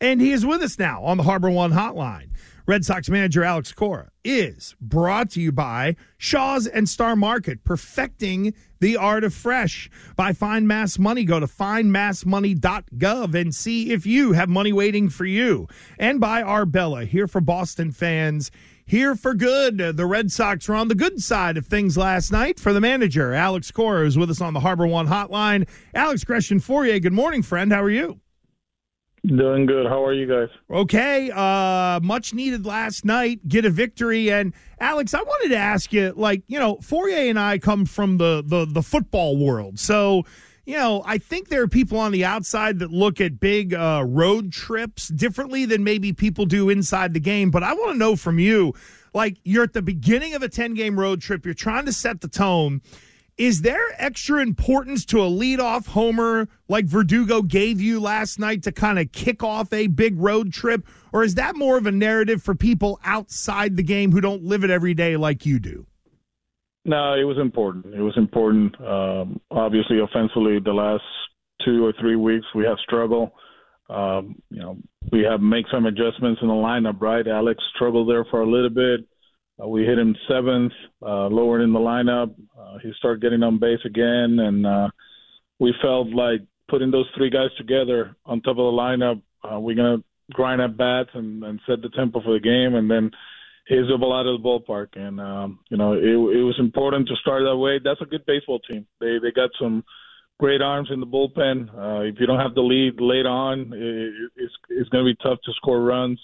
And he is with us now on the Harbor One hotline. Red Sox manager Alex Cora is brought to you by Shaw's and Star Market, perfecting the art of fresh. By Find Mass Money, go to findmassmoney.gov and see if you have money waiting for you. And by Arbella, here for Boston fans, here for good. The Red Sox were on the good side of things last night for the manager. Alex Cora is with us on the Harbor One hotline. Alex Gresham Fauria, good morning, friend. How are you? Doing good. How are you guys? Okay. Uh, much needed last night. Get a victory. And Alex, I wanted to ask you, like, you know, Fauria and I come from the the the football world, so. You know, I think there are people on the outside that look at big uh, road trips differently than maybe people do inside the game. But I want to know from you, like, you're at the beginning of a 10 game road trip, you're trying to set the tone is there extra importance to a leadoff homer like Verdugo gave you last night to kind of kick off a big road trip? Or is that more of a narrative for people outside the game who don't live it every day like you do? No, it was important. It was important. Um, obviously, offensively, the last two or three weeks we have struggled. Um, you know, we have make some adjustments in the lineup. Right, Alex struggled there for a little bit. Uh, we hit him seventh, uh, lowered in the lineup. Uh, he started getting on base again, and uh, we felt like putting those three guys together on top of the lineup, uh, we're gonna grind at bats and, and set the tempo for the game, and then the ball out of the ballpark. And um, you know, it, it was important to start that way. That's a good baseball team. They they got some great arms in the bullpen. Uh, if you don't have the lead late on, it, it's it's going to be tough to score runs.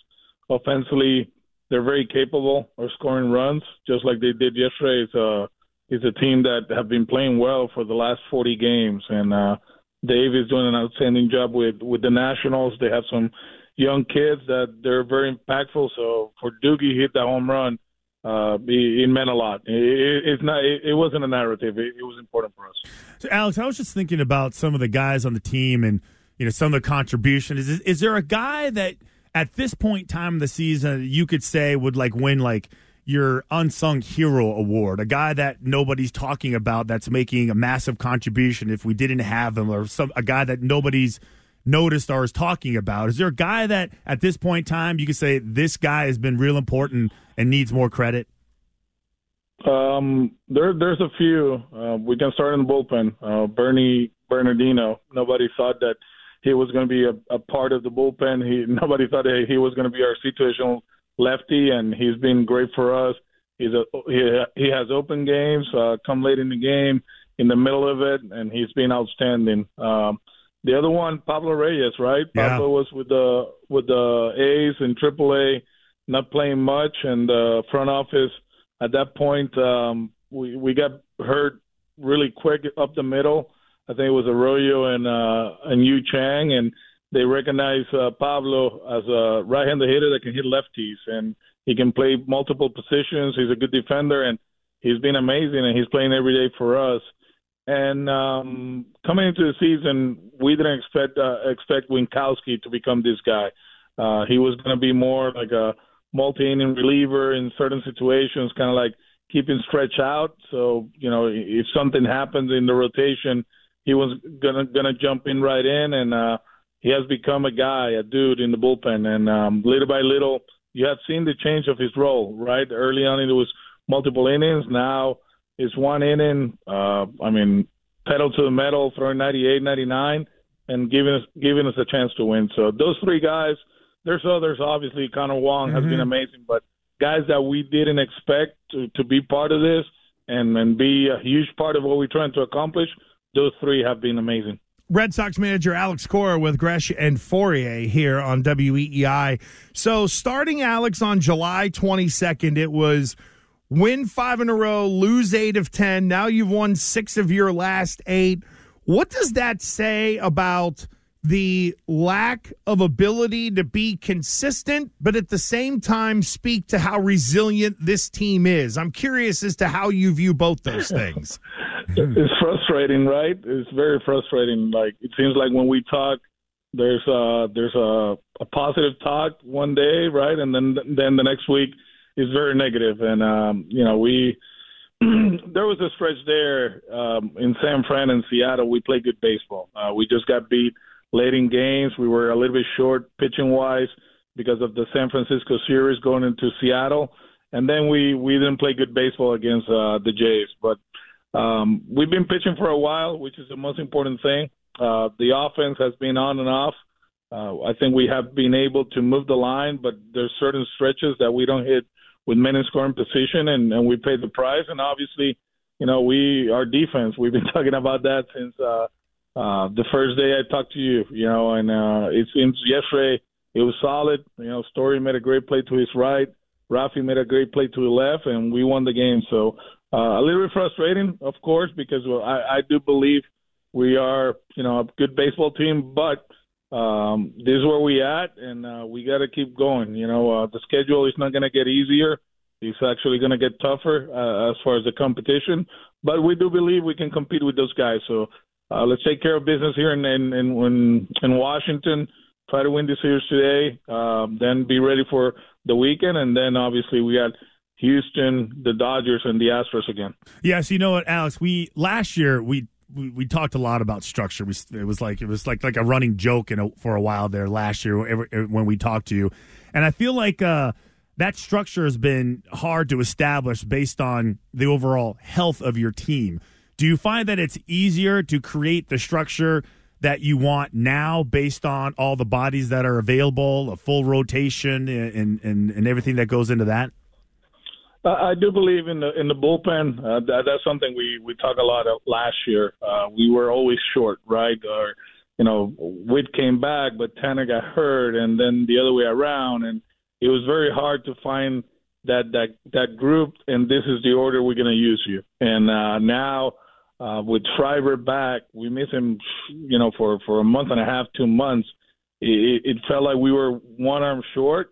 Offensively, they're very capable of scoring runs, just like they did yesterday. It's a it's a team that have been playing well for the last 40 games, and uh, Dave is doing an outstanding job with with the Nationals. They have some young kids that they're very impactful. So for Doogie hit that home run, uh, it, it meant a lot. It, it's not. It, it, wasn't a narrative. It, it was important for us. So, Alex, I was just thinking about some of the guys on the team and you know some of the contribution. Is is there a guy that at this point in time of the season you could say would like win like your unsung hero award, a guy that nobody's talking about that's making a massive contribution if we didn't have him, or some a guy that nobody's noticed or is talking about. Is there a guy that at this point in time you could say this guy has been real important and needs more credit? Um, there, there's a few. Uh, we can start in the bullpen. Uh, Bernie Bernardino. Nobody thought that he was going to be a, a part of the bullpen. He nobody thought he was going to be our situational lefty, and he's been great for us. He's a he, he has open games, uh, come late in the game, in the middle of it, and he's been outstanding. Um, the other one, Pablo Reyes, right? Yeah. Pablo was with the with the A's in AAA, not playing much, and the front office at that point um, we we got hurt really quick up the middle I think it was Arroyo and uh, and Yu Chang, and they recognize uh, Pablo as a right-handed hitter that can hit lefties, and he can play multiple positions. He's a good defender, and he's been amazing, and he's playing every day for us. And um, coming into the season, we didn't expect uh, expect Winckowski to become this guy. Uh, he was going to be more like a multi-inning reliever in certain situations, kind of like keeping stretch out. So you know, if something happens in the rotation he was gonna gonna jump in right in, and uh, he has become a guy, a dude in the bullpen. And um, little by little, you have seen the change of his role. Right, early on it was multiple innings. Now it's one inning. Uh, I mean, pedal to the metal, throwing 98, 99, and giving us giving us a chance to win. So those three guys, there's others. Obviously, Connor Wong has been amazing, but guys that we didn't expect to, to be part of this and, and be a huge part of what we're trying to accomplish, those three have been amazing. Red Sox manager Alex Cora with Gresh and Fauria here on WEEI. So, starting Alex on July 22nd, it was win five in a row, lose eight of 10. Now you've won six of your last eight. What does that say about the lack of ability to be consistent, but at the same time speak to how resilient this team is? I'm curious as to how you view both those things. it's frustrating, right? It's very frustrating. Like it seems like when we talk, there's a there's a, a positive talk one day, right, and then then the next week is very negative. And um, you know, we there was a stretch there um, in San Fran and Seattle. We played good baseball. Uh, we just got beat late in games. We were a little bit short pitching wise because of the San Francisco series going into Seattle, and then we we didn't play good baseball against uh, the Jays, but um, we've been pitching for a while, which is the most important thing. Uh, the offense has been on and off. Uh, I think we have been able to move the line, but there's certain stretches that we don't hit with men in scoring position, and, and we pay the price. And obviously, you know, we our defense. We've been talking about that since uh, uh, the first day I talked to you. You know, and uh, it seems yesterday it was solid. You know, Story made a great play to his right. Rafi made a great play to the left, and we won the game. So uh, a little bit frustrating, of course, because well, I, I do believe we are, you know, a good baseball team, but um, this is where we at, and uh, we got to keep going. You know, uh, the schedule is not going to get easier; it's actually going to get tougher uh, as far as the competition. But we do believe we can compete with those guys. So uh, let's take care of business here in in in, in Washington. Try to win this series today, um, then be ready for the weekend, and then obviously we got Houston, the Dodgers, and the Astros again. Yes, you know what, Alex? We last year we we, we talked a lot about structure. We, it was like it was like like a running joke in a, for a while there last year when we talked to you, and I feel like uh, that structure has been hard to establish based on the overall health of your team. Do you find that it's easier to create the structure that you want now based on all the bodies that are available, a full rotation, and and, and everything that goes into that? I do believe in the in the bullpen. Uh, that, that's something we we talked a lot of last year. Uh, we were always short, right? Or you know, Witt came back, but Tanner got hurt, and then the other way around, and it was very hard to find that that that group. And this is the order we're going to use you. And uh, now uh, with Schreiber back, we miss him, you know, for for a month and a half, two months. It, it felt like we were one arm short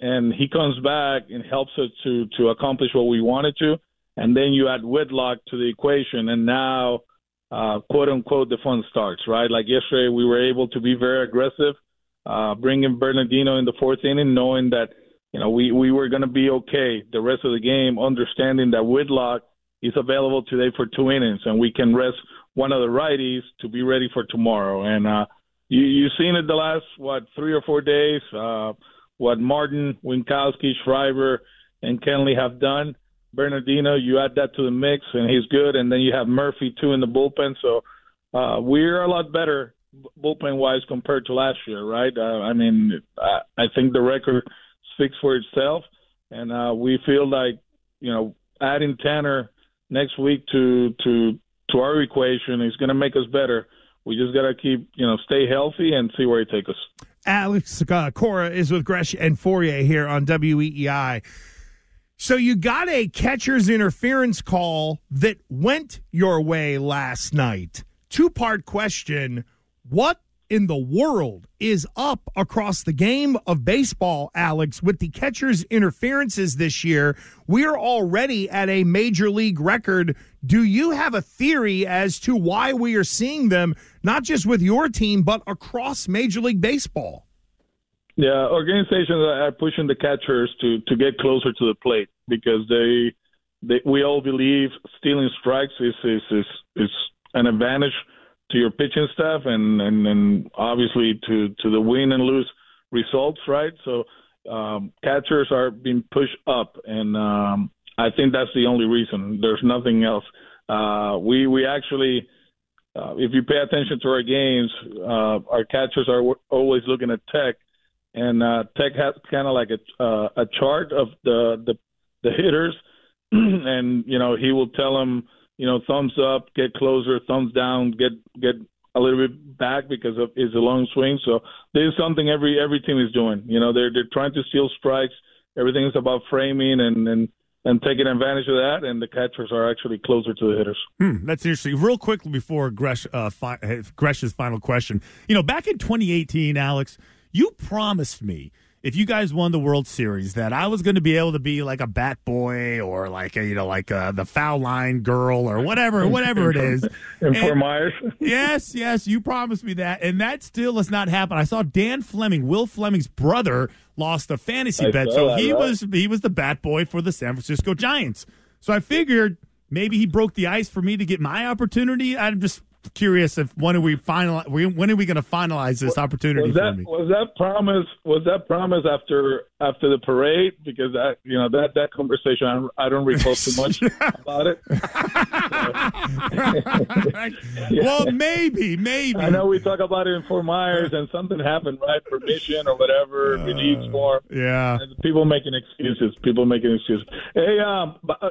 and he comes back and helps us to to accomplish what we wanted to. And then you add Whitlock to the equation, and now, uh, quote unquote, the fun starts. Right? Like yesterday, we were able to be very aggressive, uh, bringing Bernardino in the fourth inning, knowing that you know we we were going to be okay the rest of the game, understanding that Whitlock is available today for two innings, and we can rest one of the righties to be ready for tomorrow. And uh, you, you've seen it the last what three or four days. Uh, what Martin, Winckowski, Schreiber, and Kenley have done. Bernardino, you add that to the mix, and he's good. And then you have Murphy too in the bullpen. So uh, we're a lot better bullpen wise compared to last year, right? Uh, I mean, I, I think the record speaks for itself, and uh, we feel like you know adding Tanner next week to to to our equation is going to make us better. We just got to keep you know stay healthy and see where it takes us. Alex uh, Cora is with Gresh and Fauria here on WEEI. So you got a catcher's interference call that went your way last night. Two part question. What in the world is up across the game of baseball, Alex, with the catcher's interferences this year? We're already at a major league record. Do you have a theory as to why we are seeing them, not just with your team, but across Major League Baseball? Yeah, organizations are pushing the catchers to, to get closer to the plate because they, they we all believe stealing strikes is is, is, is an advantage to your pitching staff and, and, and obviously to, to the win and lose results, right? So um, catchers are being pushed up, and um, I think that's the only reason. There's nothing else. Uh, we we actually, uh, if you pay attention to our games, uh, our catchers are always looking at Tek, and uh, Tek has kind of like a uh, a chart of the the, the hitters, and you know he will tell them you know thumbs up, get closer, thumbs down, get get a little bit back because of is a long swing. So there's something every every team is doing. You know they're they're trying to steal strikes. Everything is about framing and and and taking advantage of that, and the catchers are actually closer to the hitters. Hmm, that's interesting. Real quickly before Gresh, uh, fi- Gresh's final question, you know, back in 2018, Alex, you promised me if you guys won the World Series that I was going to be able to be like a bat boy or like a, you know like a, the foul line girl or whatever whatever it is. and Fort Myers. yes, yes, you promised me that, and that still has not happened. I saw Dan Flemming, Will Flemming's brother, lost a fantasy I bet, so he was he was the bat boy for the San Francisco Giants. So I figured maybe he broke the ice for me to get my opportunity. I'm just curious if when are we final when are we going to finalize this opportunity Was for me? was that promise was that promise after after the parade? Because that you know that that conversation I don't, I don't recall too much about it. Well, maybe, maybe. I know we talk about it in Fort Myers, and something happened, right? Permission or whatever, release form. Yeah. And people making excuses. People making excuses. Hey, um, uh,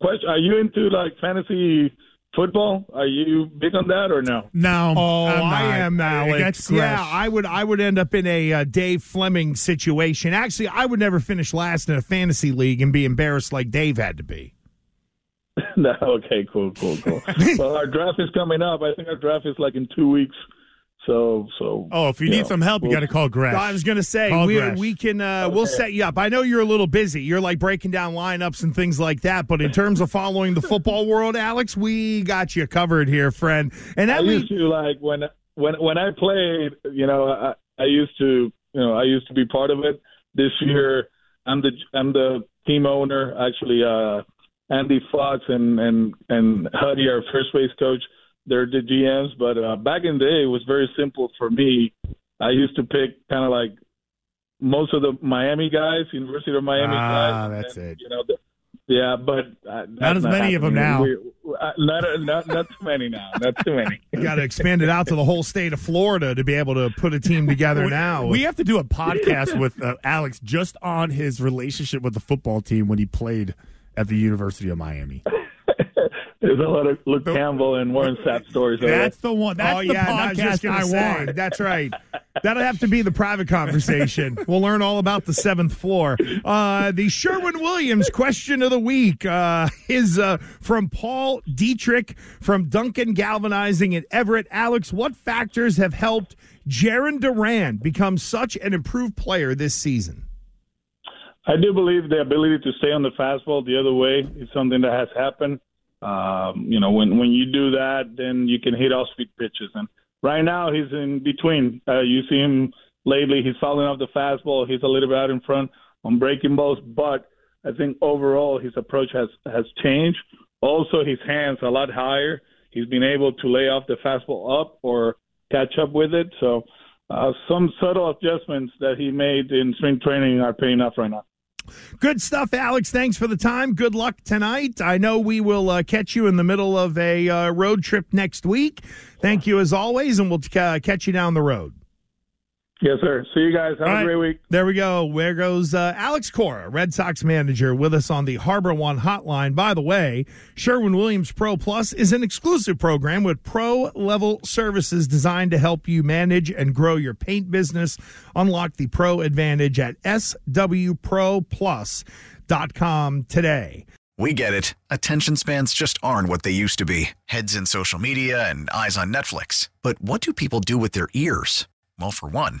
question: Are you into like fantasy football? Are you big on that or no? No. Oh, I'm I not. am Alex. That's yeah, I would. I would end up in a uh, Dave Flemming situation. Actually, I would never finish last in a fantasy league and be embarrassed like Dave had to be. no. Okay. Cool. Cool. Cool. well, our draft is coming up. I think our draft is like in two weeks. So, so. Oh, if you need know, some help, you we'll- got to call Gresh. I was going to say Call we Gresh. we can uh, we'll set you up. I know you're a little busy. You're like breaking down lineups and things like that. But in terms of following the football world, Alex, we got you covered here, friend. And I that used leads to like when when when I played. You know, I, I used to you know I used to be part of it. This year, I'm the I'm the team owner. Actually, uh, Andy Fox and and and Huddy, our first base coach, they're the GMs. But uh, back in the day, it was very simple for me. I used to pick kind of like most of the Miami guys, University of Miami Ah, guys. and that's then, it. You know, the, yeah, but uh, Not as that's many of them happening. now. We- uh, not, not not too many now. Not too many. you got to expand it out to the whole state of Florida to be able to put a team together We- now. We have to do a podcast with uh, Alex just on his relationship with the football team when he played at the University of Miami. There's a lot of Luke Campbell and Warren Sapp stories. over That's the one. That's oh the yeah, I was just podcast gonna I say, want. That's right. That'll have to be the private conversation. we'll learn all about the seventh floor. Uh, the Sherwin Williams question of the week uh, is uh, from Paul Dietrich from Duncan Galvanizing at Everett. Alex, what factors have helped Jarren Duran become such an improved player this season? I do believe the ability to stay on the fastball the other way is something that has happened. Um, you know, when when you do that, then you can hit off speed pitches. And right now, he's in between. Uh, you see him lately; he's falling off the fastball. He's a little bit out in front on breaking balls, but I think overall his approach has has changed. Also, his hands a lot higher. He's been able to lay off the fastball up or catch up with it. So, uh, some subtle adjustments that he made in spring training are paying off right now. Good stuff, Alex. Thanks for the time. Good luck tonight. I know we will uh, catch you in the middle of a uh, road trip next week. Thank you as always, and we'll uh, catch you down the road. Yes, sir. See you guys. Have All a right. great week. There we go. Where goes uh, Alex Cora, Red Sox manager, with us on the Harbor One hotline. By the way, Sherwin Williams Pro Plus is an exclusive program with pro level services designed to help you manage and grow your paint business. Unlock the pro advantage at swproplus.com today. We get it. Attention spans just aren't what they used to be heads in social media and eyes on Netflix. But what do people do with their ears? Well, for one,